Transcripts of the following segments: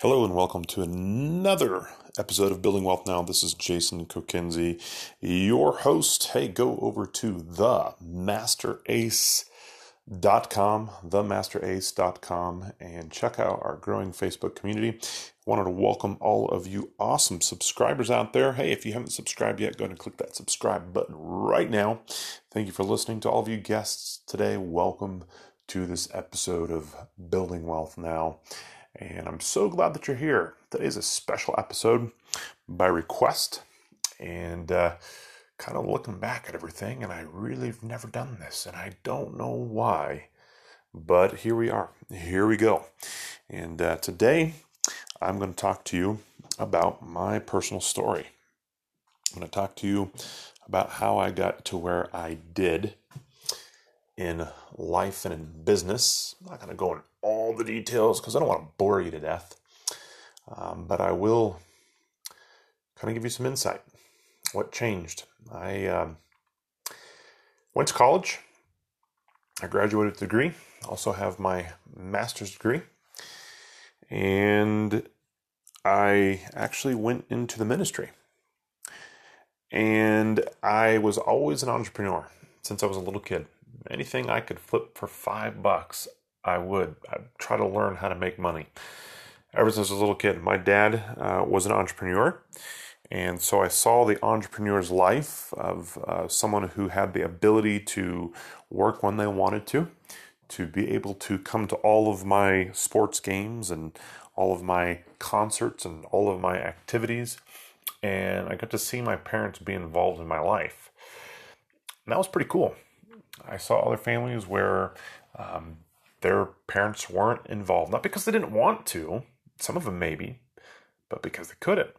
Hello and welcome to another episode of Building Wealth Now. This is Jason Kokinzi, your host. Hey, go over to themasterace.com, themasterace.com, and check out our growing Facebook community. Wanted to welcome all of you awesome subscribers out there. Hey, if you haven't subscribed yet, go ahead and click that subscribe button right now. Thank you for listening to all of you guests today. Welcome to this episode of Building Wealth Now and I'm so glad that you're here. Today's a special episode by request, and uh, kind of looking back at everything, and I really have never done this, and I don't know why, but here we are. Here we go. And uh, today, I'm going to talk to you about my personal story. I'm going to talk to you about how I got to where I did in life and in business. I'm not going to go in all the details because I don't want to bore you to death. Um, but I will kind of give you some insight. What changed? I um, went to college. I graduated with a degree. Also have my master's degree. And I actually went into the ministry. And I was always an entrepreneur since I was a little kid. Anything I could flip for five bucks, I would. I'd try to learn how to make money. Ever since I was a little kid, my dad uh, was an entrepreneur. And so I saw the entrepreneur's life of uh, someone who had the ability to work when they wanted to, to be able to come to all of my sports games and all of my concerts and all of my activities. And I got to see my parents be involved in my life. And that was pretty cool. I saw other families where um, their parents weren't involved, not because they didn't want to, some of them maybe, but because they couldn't.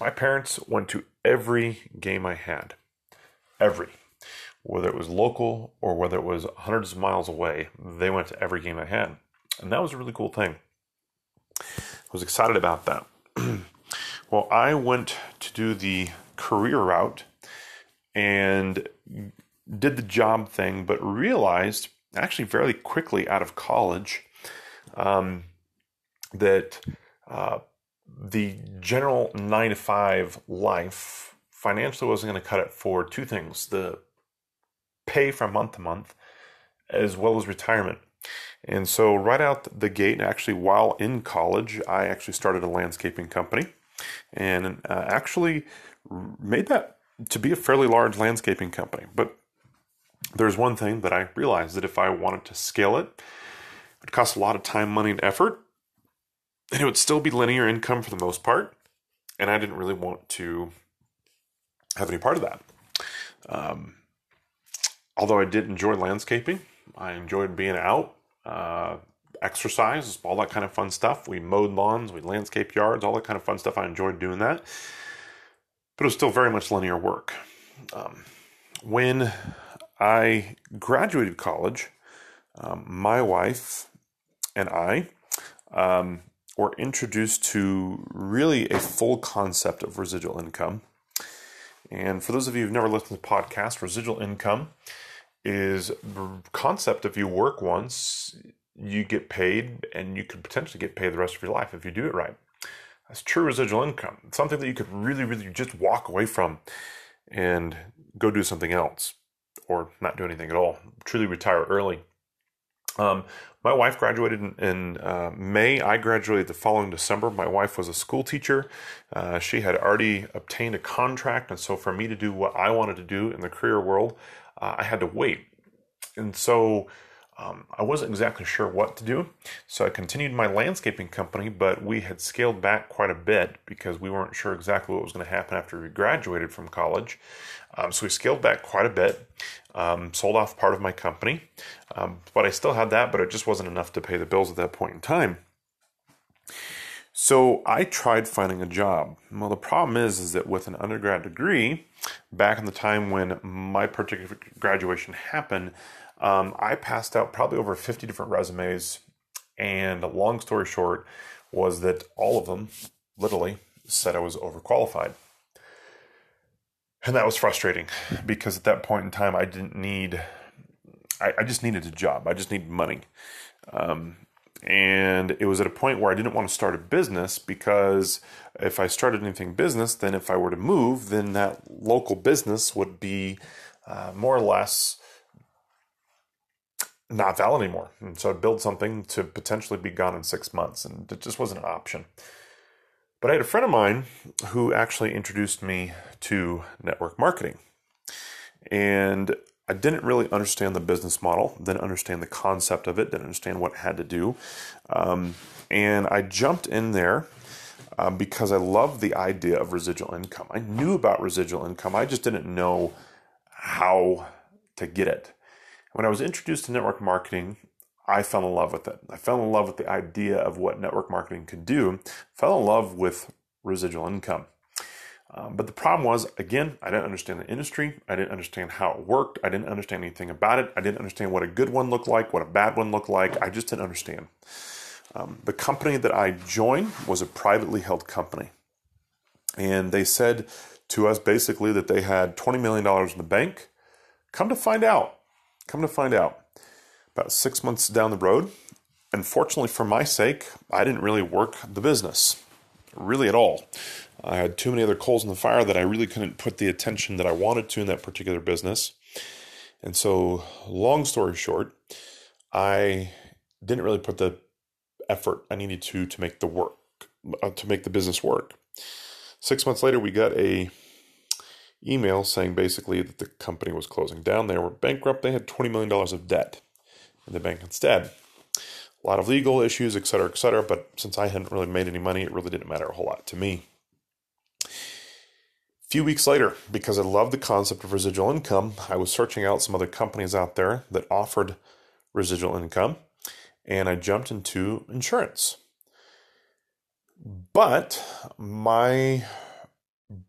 My parents went to every game I had, every. Whether it was local or whether it was hundreds of miles away, they went to every game I had. And that was a really cool thing. I was excited about that. well, I went to do the career route and did the job thing, but realized actually fairly quickly out of college um, that uh, the general nine to five life financially wasn't going to cut it for two things the pay from month to month as well as retirement. And so, right out the gate, actually, while in college, I actually started a landscaping company and uh, actually made that to be a fairly large landscaping company. But there's one thing that I realized that if I wanted to scale it, it would cost a lot of time, money, and effort, and it would still be linear income for the most part. And I didn't really want to have any part of that. Um, although I did enjoy landscaping, I enjoyed being out, uh, exercise, all that kind of fun stuff. We mowed lawns, we landscaped yards, all that kind of fun stuff. I enjoyed doing that, but it was still very much linear work. Um, when I graduated college. Um, my wife and I um, were introduced to really a full concept of residual income. And for those of you who've never listened to the podcast, residual income is the concept if you work once, you get paid and you could potentially get paid the rest of your life if you do it right. That's true residual income. It's something that you could really, really just walk away from and go do something else or not do anything at all, truly retire early. Um, my wife graduated in, in uh, May. I graduated the following December. My wife was a school teacher. Uh, she had already obtained a contract, and so for me to do what I wanted to do in the career world, uh, I had to wait. And so um, I wasn't exactly sure what to do. So I continued my landscaping company, but we had scaled back quite a bit because we weren't sure exactly what was going to happen after we graduated from college. Um, so we scaled back quite a bit, um, sold off part of my company, um, but I still had that, but it just wasn't enough to pay the bills at that point in time. So I tried finding a job. Well, the problem is, is that with an undergrad degree, back in the time when my particular graduation happened, um, I passed out probably over 50 different resumes, and long story short was that all of them literally said I was overqualified. And that was frustrating because at that point in time, I didn't need, I, I just needed a job. I just needed money. Um, And it was at a point where I didn't want to start a business because if I started anything business, then if I were to move, then that local business would be uh, more or less not valid anymore. And so I'd build something to potentially be gone in six months, and it just wasn't an option. But I had a friend of mine who actually introduced me to network marketing. And I didn't really understand the business model, didn't understand the concept of it, didn't understand what it had to do. Um, and I jumped in there um, because I loved the idea of residual income. I knew about residual income, I just didn't know how to get it. When I was introduced to network marketing, I fell in love with it. I fell in love with the idea of what network marketing could do, fell in love with residual income. Um, but the problem was, again, I didn't understand the industry. I didn't understand how it worked. I didn't understand anything about it. I didn't understand what a good one looked like, what a bad one looked like. I just didn't understand. Um, the company that I joined was a privately held company. And they said to us basically that they had $20 million in the bank. Come to find out, come to find out, about six months down the road, unfortunately for my sake, I didn't really work the business really at all. I had too many other coals in the fire that I really couldn't put the attention that I wanted to in that particular business. And so, long story short, I didn't really put the effort I needed to to make the work uh, to make the business work. Six months later, we got a email saying basically that the company was closing down. They were bankrupt. They had twenty million dollars of debt in the bank instead. A lot of legal issues, et cetera, et cetera. But since I hadn't really made any money, it really didn't matter a whole lot to me. A few weeks later, because I loved the concept of residual income, I was searching out some other companies out there that offered residual income and I jumped into insurance. But my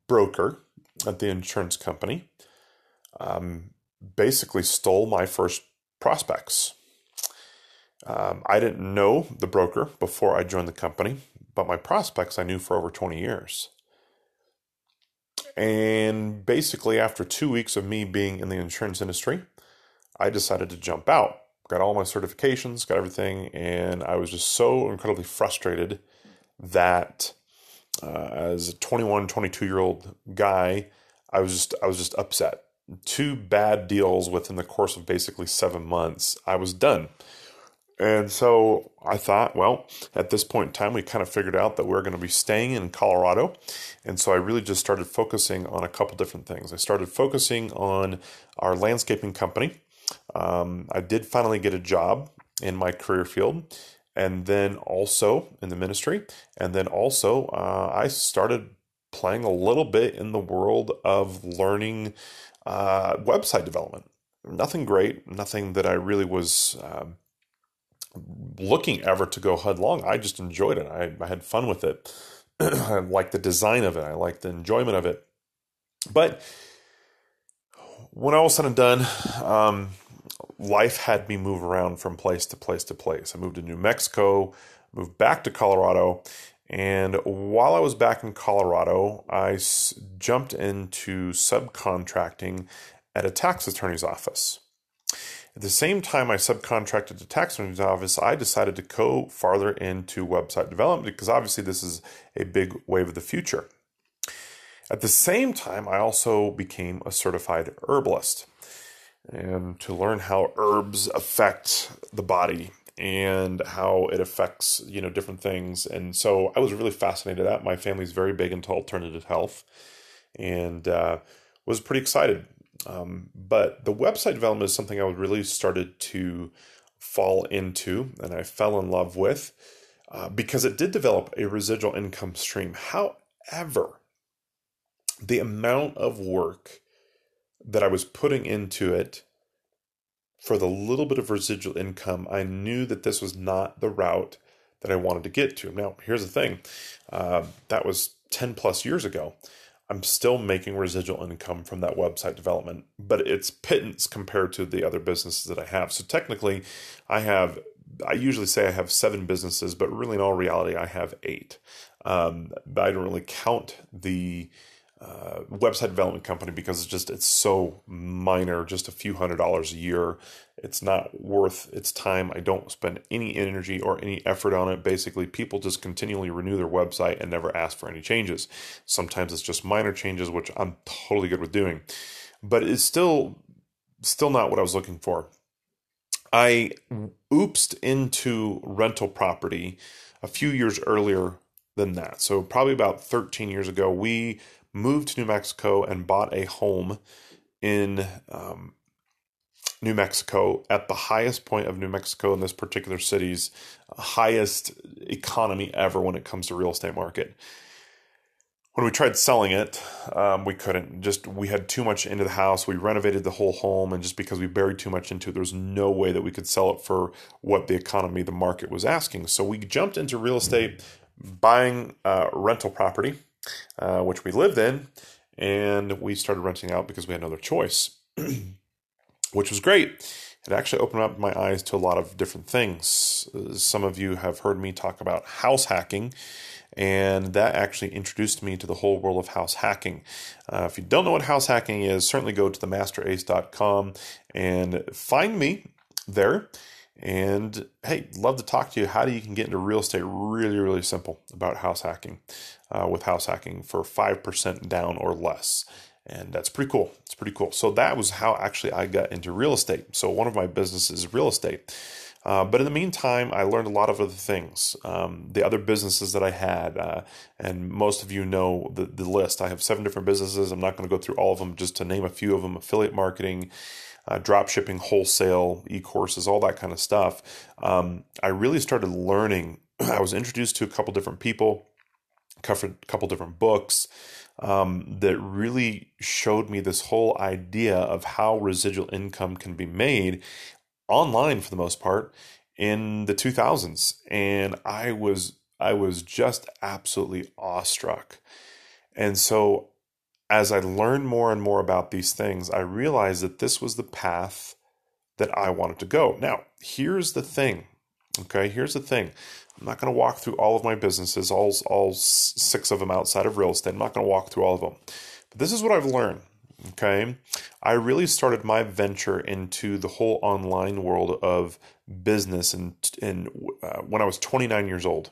broker at the insurance company um, basically stole my first prospects. Um, I didn't know the broker before I joined the company, but my prospects I knew for over 20 years. And basically, after two weeks of me being in the insurance industry, I decided to jump out got all my certifications, got everything, and I was just so incredibly frustrated that uh, as a 21, 22 year old guy, I was just I was just upset. Two bad deals within the course of basically seven months. I was done. And so I thought, well, at this point in time, we kind of figured out that we are going to be staying in Colorado. And so I really just started focusing on a couple different things. I started focusing on our landscaping company um, I did finally get a job in my career field, and then also in the ministry, and then also uh, I started playing a little bit in the world of learning uh, website development. Nothing great, nothing that I really was. Um, looking ever to go headlong. I just enjoyed it. I, I had fun with it. I liked the design of it. I liked the enjoyment of it. But when all was said and done, um, life had me move around from place to place to place. I moved to New Mexico, moved back to Colorado, and while I was back in Colorado, I s- jumped into subcontracting at a tax attorney's office. At the same time I subcontracted to tax attorney's office, I decided to go farther into website development because obviously this is a big wave of the future. At the same time, I also became a certified herbalist and to learn how herbs affect the body and how it affects you know different things. And so i was really fascinated at my family's very big into alternative health and uh, was pretty excited. Um, but the website development is something i really started to fall into and i fell in love with uh, because it did develop a residual income stream. However the amount of work that I was putting into it for the little bit of residual income, I knew that this was not the route that I wanted to get to. Now, here's the thing uh, that was 10 plus years ago. I'm still making residual income from that website development, but it's pittance compared to the other businesses that I have. So technically, I have, I usually say I have seven businesses, but really in all reality, I have eight. Um, I don't really count the uh, website development company because it's just it's so minor, just a few hundred dollars a year. It's not worth its time. I don't spend any energy or any effort on it. Basically, people just continually renew their website and never ask for any changes. Sometimes it's just minor changes, which I'm totally good with doing, but it's still still not what I was looking for. I oopsed into rental property a few years earlier than that. So probably about 13 years ago, we moved to New Mexico and bought a home in um, New Mexico at the highest point of New Mexico in this particular city's highest economy ever when it comes to real estate market. When we tried selling it, um, we couldn't. Just we had too much into the house. We renovated the whole home, and just because we buried too much into it, there was no way that we could sell it for what the economy, the market was asking. So we jumped into real estate, buying uh, rental property uh, which we lived in, and we started renting out because we had no other choice, which was great. It actually opened up my eyes to a lot of different things. Some of you have heard me talk about house hacking, and that actually introduced me to the whole world of house hacking. Uh, if you don't know what house hacking is, certainly go to themasterace.com and find me there. And hey, love to talk to you. How do you can get into real estate really, really simple about house hacking uh, with house hacking for 5% down or less. And that's pretty cool. It's pretty cool. So that was how actually I got into real estate. So one of my businesses is real estate. Uh, but in the meantime, I learned a lot of other things. Um, the other businesses that I had, uh, and most of you know the, the list. I have seven different businesses. I'm not going to go through all of them, just to name a few of them affiliate marketing, uh, drop shipping, wholesale, e courses, all that kind of stuff. Um, I really started learning. I was introduced to a couple different people, a couple different books. Um, that really showed me this whole idea of how residual income can be made online for the most part in the 2000s and I was I was just absolutely awestruck. And so as I learned more and more about these things, I realized that this was the path that I wanted to go. Now, here's the thing. Okay, here's the thing. I'm not going to walk through all of my businesses, all, all six of them outside of real estate. I'm not going to walk through all of them. But this is what I've learned. Okay, I really started my venture into the whole online world of business and, and uh, when I was 29 years old.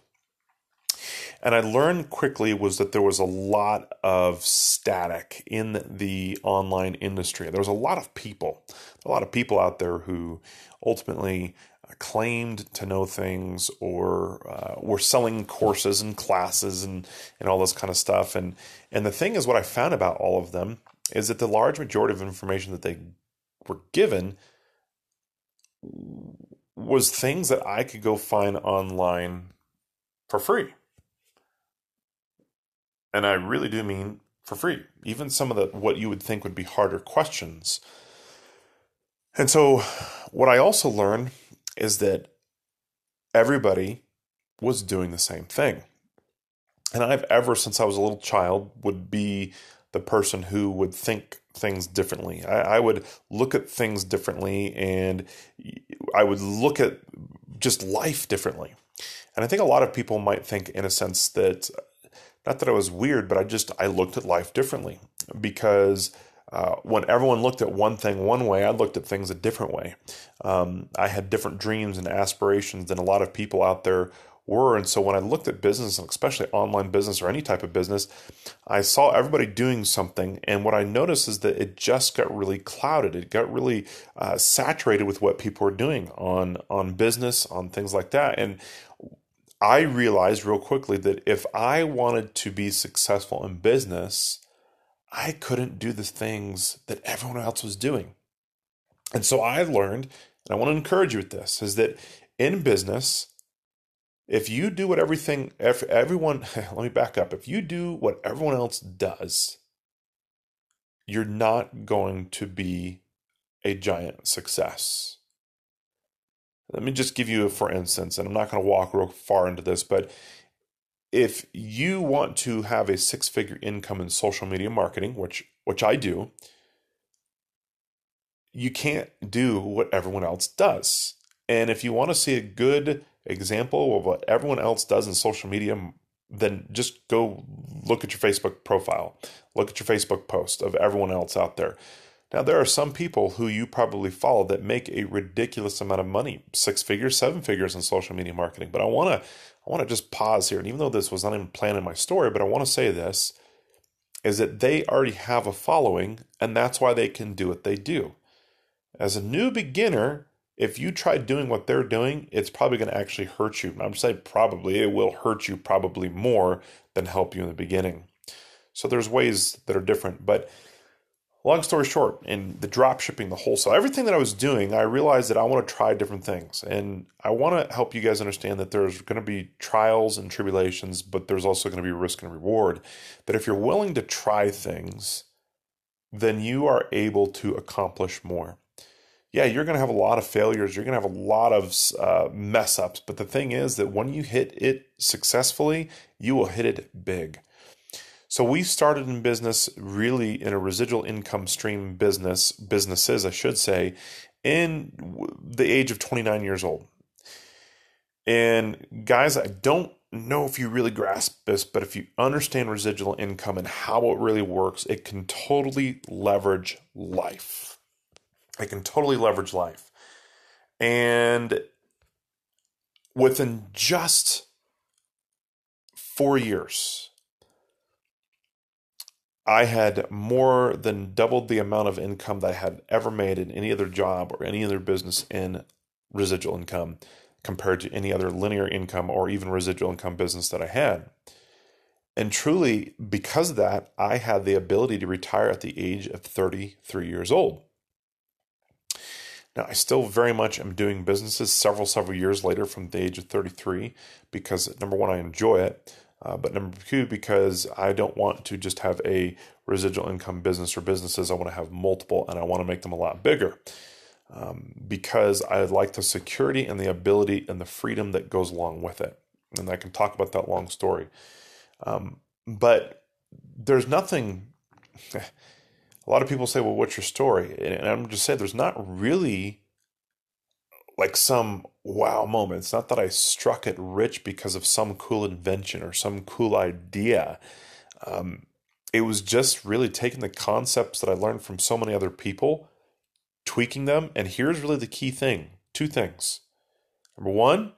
And I learned quickly was that there was a lot of static in the online industry. There was a lot of people, a lot of people out there who ultimately claimed to know things or uh, were selling courses and classes and, and all this kind of stuff. And, and the thing is, what I found about all of them is that the large majority of information that they were given was things that I could go find online for free. And I really do mean for free. Even some of the what you would think would be harder questions. And so what I also learned is that everybody was doing the same thing. And I've ever since I was a little child would be the person who would think things differently. I, I, would look at things differently and I would look at just life differently. And I think a lot of people might think, in a sense, that not that I was weird, but I just I looked at life differently because uh, when everyone looked at one thing one way, I looked at things a different way. Um, I had different dreams and aspirations than a lot of people out there were. And so when I looked at business, and especially online business or any type of business, I saw everybody doing something. And what I noticed is that it just got really clouded. It got really uh, saturated with what people were doing on on business, on things like that. And I realized real quickly that if I wanted to be successful in business, I couldn't do the things that everyone else was doing. And so I learned, and I want to encourage you with this, is that in business, if you do what everything, if everyone, let me back up. If you do what everyone else does, you're not going to be a giant success. Let me just give you a for instance, and I'm not going to walk real far into this, but if you want to have a six figure income in social media marketing, which which I do, you can't do what everyone else does. And if you want to see a good example of what everyone else does in social media then just go look at your Facebook profile, look at your Facebook post of everyone else out there. Now, there are some people who you probably follow that make a ridiculous amount of money, six figures, seven figures in social media marketing. But I want to, I want to just pause here. And even though this was not even planned in my story, but I want to say this is that they already have a following and that's why they can do what they do. As a new beginner, if you try doing what they're doing, it's probably going to actually hurt you. I'm saying probably, it will hurt you probably more than help you in the beginning. So there's ways that are different. But long story short, in the drop shipping, the wholesale, everything that I was doing, I realized that I want to try different things. And I want to help you guys understand that there's going to be trials and tribulations, but there's also going to be risk and reward. That if you're willing to try things, then you are able to accomplish more yeah, you're going to have a lot of failures. You're going to have a lot of uh, mess ups. But the thing is that when you hit it successfully, you will hit it big. So we started in business really in a residual income stream business, businesses, I should say, in the age of 29 years old. And guys, I don't know if you really grasp this, but if you understand residual income and how it really works, it can totally leverage life It can totally leverage life. And within just four years, I had more than doubled the amount of income that I had ever made in any other job or any other business in residual income compared to any other linear income or even residual income business that I had. And truly, because of that, I had the ability to retire at the age of 33 years old. Now, I still very much am doing businesses several, several years later from the age of 33 because number one, I enjoy it. Uh, but number two, because I don't want to just have a residual income business or businesses, I want to have multiple and I want to make them a lot bigger. Um, because I like the security and the ability and the freedom that goes along with it. And I can talk about that long story. Um, but there's nothing a lot of people say, well, what's your story? And I'm just saying, there's not really like some wow moment. It's not that I struck it rich because of some cool invention or some cool idea. Um, it was just really taking the concepts that I learned from so many other people, tweaking them. And here's really the key thing two things. Number one,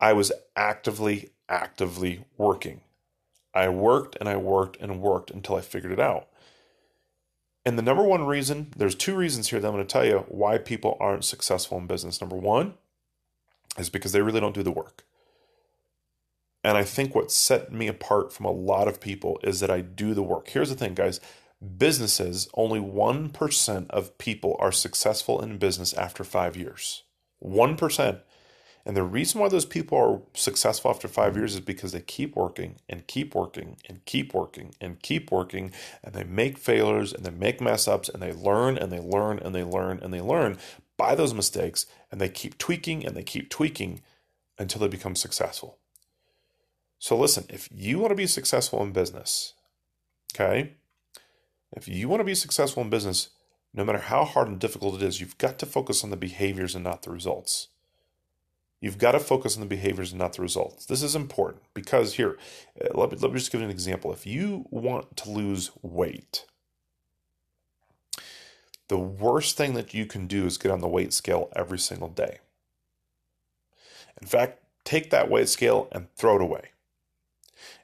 I was actively, actively working. I worked and I worked and worked until I figured it out. And the number one reason, there's two reasons here that I'm going to tell you why people aren't successful in business. Number one is because they really don't do the work. And I think what set me apart from a lot of people is that I do the work. Here's the thing, guys businesses, only 1% of people are successful in business after five years. 1%. And the reason why those people are successful after five years is because they keep working and keep working and keep working and keep working and they make failures and they make mess ups and they learn and they learn and they learn and they learn by those mistakes and they keep tweaking and they keep tweaking until they become successful. So listen, if you want to be successful in business, okay, if you want to be successful in business, no matter how hard and difficult it is, you've got to focus on the behaviors and not the results. You've got to focus on the behaviors and not the results. This is important because here, uh, let me, let me just give you an example. If you want to lose weight, the worst thing that you can do is get on the weight scale every single day. In fact, take that weight scale and throw it away.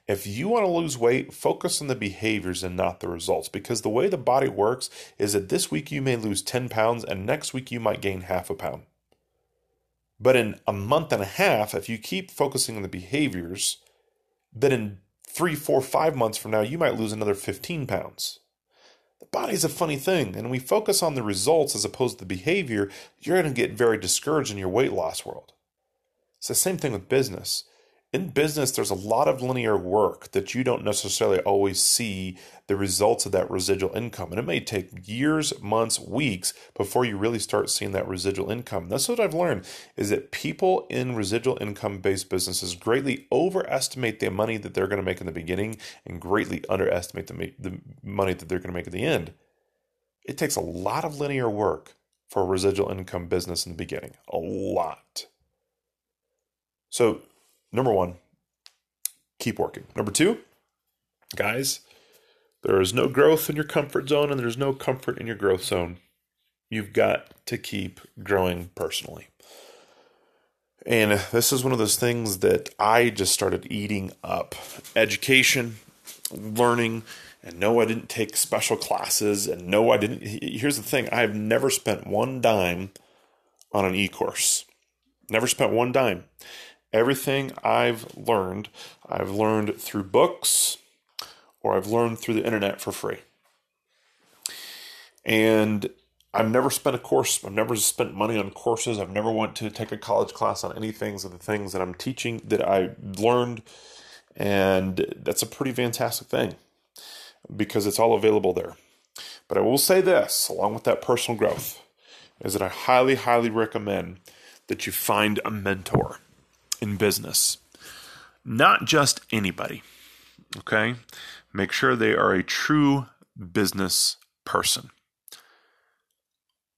If you want to lose weight, focus on the behaviors and not the results because the way the body works is that this week you may lose 10 pounds and next week you might gain half a pound. But in a month and a half, if you keep focusing on the behaviors, then in three, four, five months from now, you might lose another 15 pounds. The body's a funny thing, and we focus on the results as opposed to the behavior, you're going to get very discouraged in your weight loss world. It's the same thing with business in business, there's a lot of linear work that you don't necessarily always see the results of that residual income. And it may take years, months, weeks before you really start seeing that residual income. That's what I've learned is that people in residual income based businesses greatly overestimate the money that they're going to make in the beginning and greatly underestimate the, the money that they're going to make at the end. It takes a lot of linear work for a residual income business in the beginning. A lot. So Number one, keep working. Number two, guys, there is no growth in your comfort zone and there's no comfort in your growth zone. You've got to keep growing personally. And this is one of those things that I just started eating up education, learning, and no, I didn't take special classes, and no, I didn't. Here's the thing I've never spent one dime on an e course. Never spent one dime. Everything I've learned, I've learned through books or I've learned through the internet for free. And I've never spent a course, I've never spent money on courses, I've never went to take a college class on any things of the things that I'm teaching that I learned. And that's a pretty fantastic thing because it's all available there. But I will say this, along with that personal growth, is that I highly, highly recommend that you find a mentor in business. Not just anybody, okay? Make sure they are a true business person.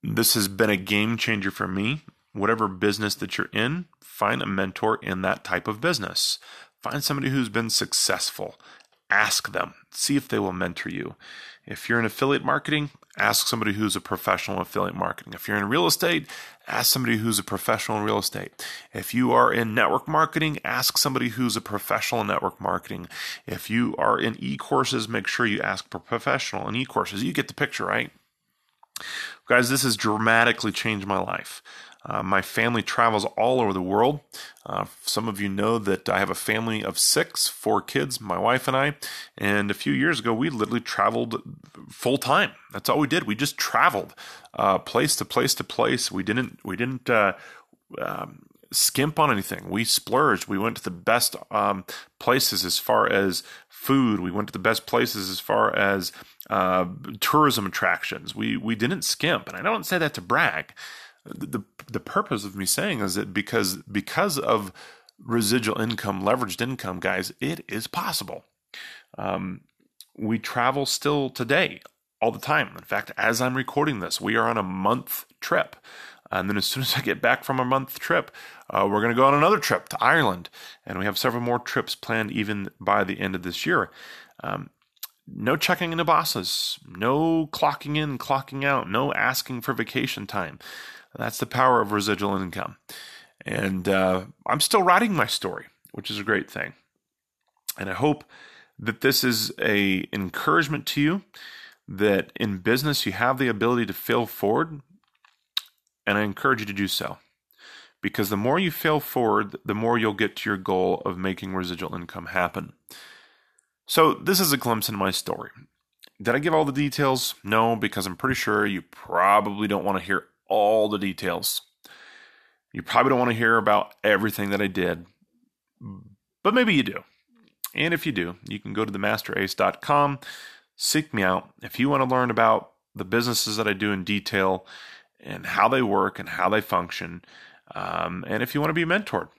This has been a game changer for me. Whatever business that you're in, find a mentor in that type of business. Find somebody who's been successful. Ask them, see if they will mentor you. If you're in affiliate marketing, ask somebody who's a professional in affiliate marketing. If you're in real estate, ask somebody who's a professional in real estate. If you are in network marketing, ask somebody who's a professional in network marketing. If you are in e courses, make sure you ask a professional in e courses. You get the picture, right? Guys, this has dramatically changed my life. Uh, my family travels all over the world. Uh, some of you know that I have a family of six, four kids, my wife and I. And a few years ago, we literally traveled full time. That's all we did. We just traveled uh, place to place to place. We didn't. We didn't. Uh, um, skimp on anything. We splurged. We went to the best um, places as far as food. We went to the best places as far as uh, tourism attractions. We we didn't skimp, and I don't say that to brag the the purpose of me saying is that because because of residual income, leveraged income, guys, it is possible. Um, we travel still today all the time. In fact, as I'm recording this, we are on a month trip. And then as soon as I get back from a month trip, uh, we're going to go on another trip to Ireland. And we have several more trips planned even by the end of this year. Um, no checking into bosses, no clocking in, clocking out, no asking for vacation time. That's the power of residual income. And uh, I'm still writing my story, which is a great thing. And I hope that this is a encouragement to you that in business you have the ability to fail forward and I encourage you to do so. Because the more you fail forward, the more you'll get to your goal of making residual income happen. So, this is a glimpse into my story. Did I give all the details? No, because I'm pretty sure you probably don't want to hear all the details. You probably don't want to hear about everything that I did, but maybe you do. And if you do, you can go to themasterace.com, seek me out. If you want to learn about the businesses that I do in detail and how they work and how they function, um, and if you want to be mentored,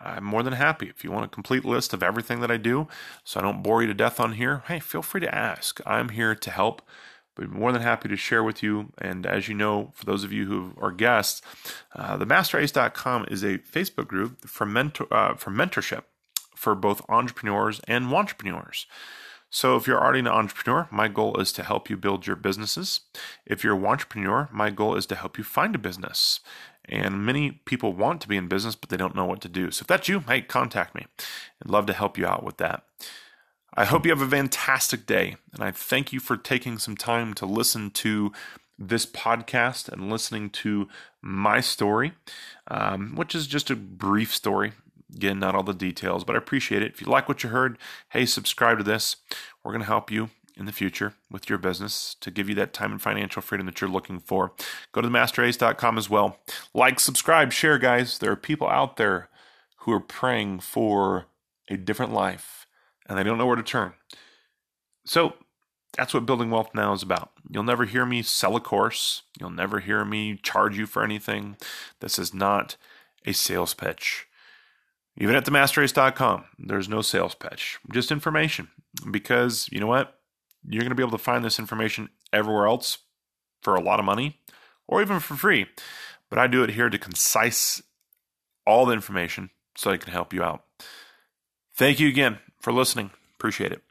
I'm more than happy. If you want a complete list of everything that I do, so I don't bore you to death on here, hey, feel free to ask. I'm here to help but more than happy to share with you. And as you know, for those of you who are guests, uh, the masterace.com is a Facebook group for, mentor, uh, for mentorship for both entrepreneurs and entrepreneurs. So if you're already an entrepreneur, my goal is to help you build your businesses. If you're an entrepreneur, my goal is to help you find a business. And many people want to be in business, but they don't know what to do. So if that's you, hey, contact me. I'd love to help you out with that. I hope you have a fantastic day, and I thank you for taking some time to listen to this podcast and listening to my story, um, which is just a brief story. Again, not all the details, but I appreciate it. If you like what you heard, hey, subscribe to this. We're going to help you in the future with your business to give you that time and financial freedom that you're looking for. Go to themasterace.com as well. Like, subscribe, share, guys. There are people out there who are praying for a different life and they don't know where to turn. So that's what building wealth now is about. You'll never hear me sell a course. You'll never hear me charge you for anything. This is not a sales pitch. Even at themasterace.com, there's no sales pitch, just information. Because you know what? You're going to be able to find this information everywhere else for a lot of money or even for free. But I do it here to concise all the information so I can help you out. Thank you again for listening. Appreciate it.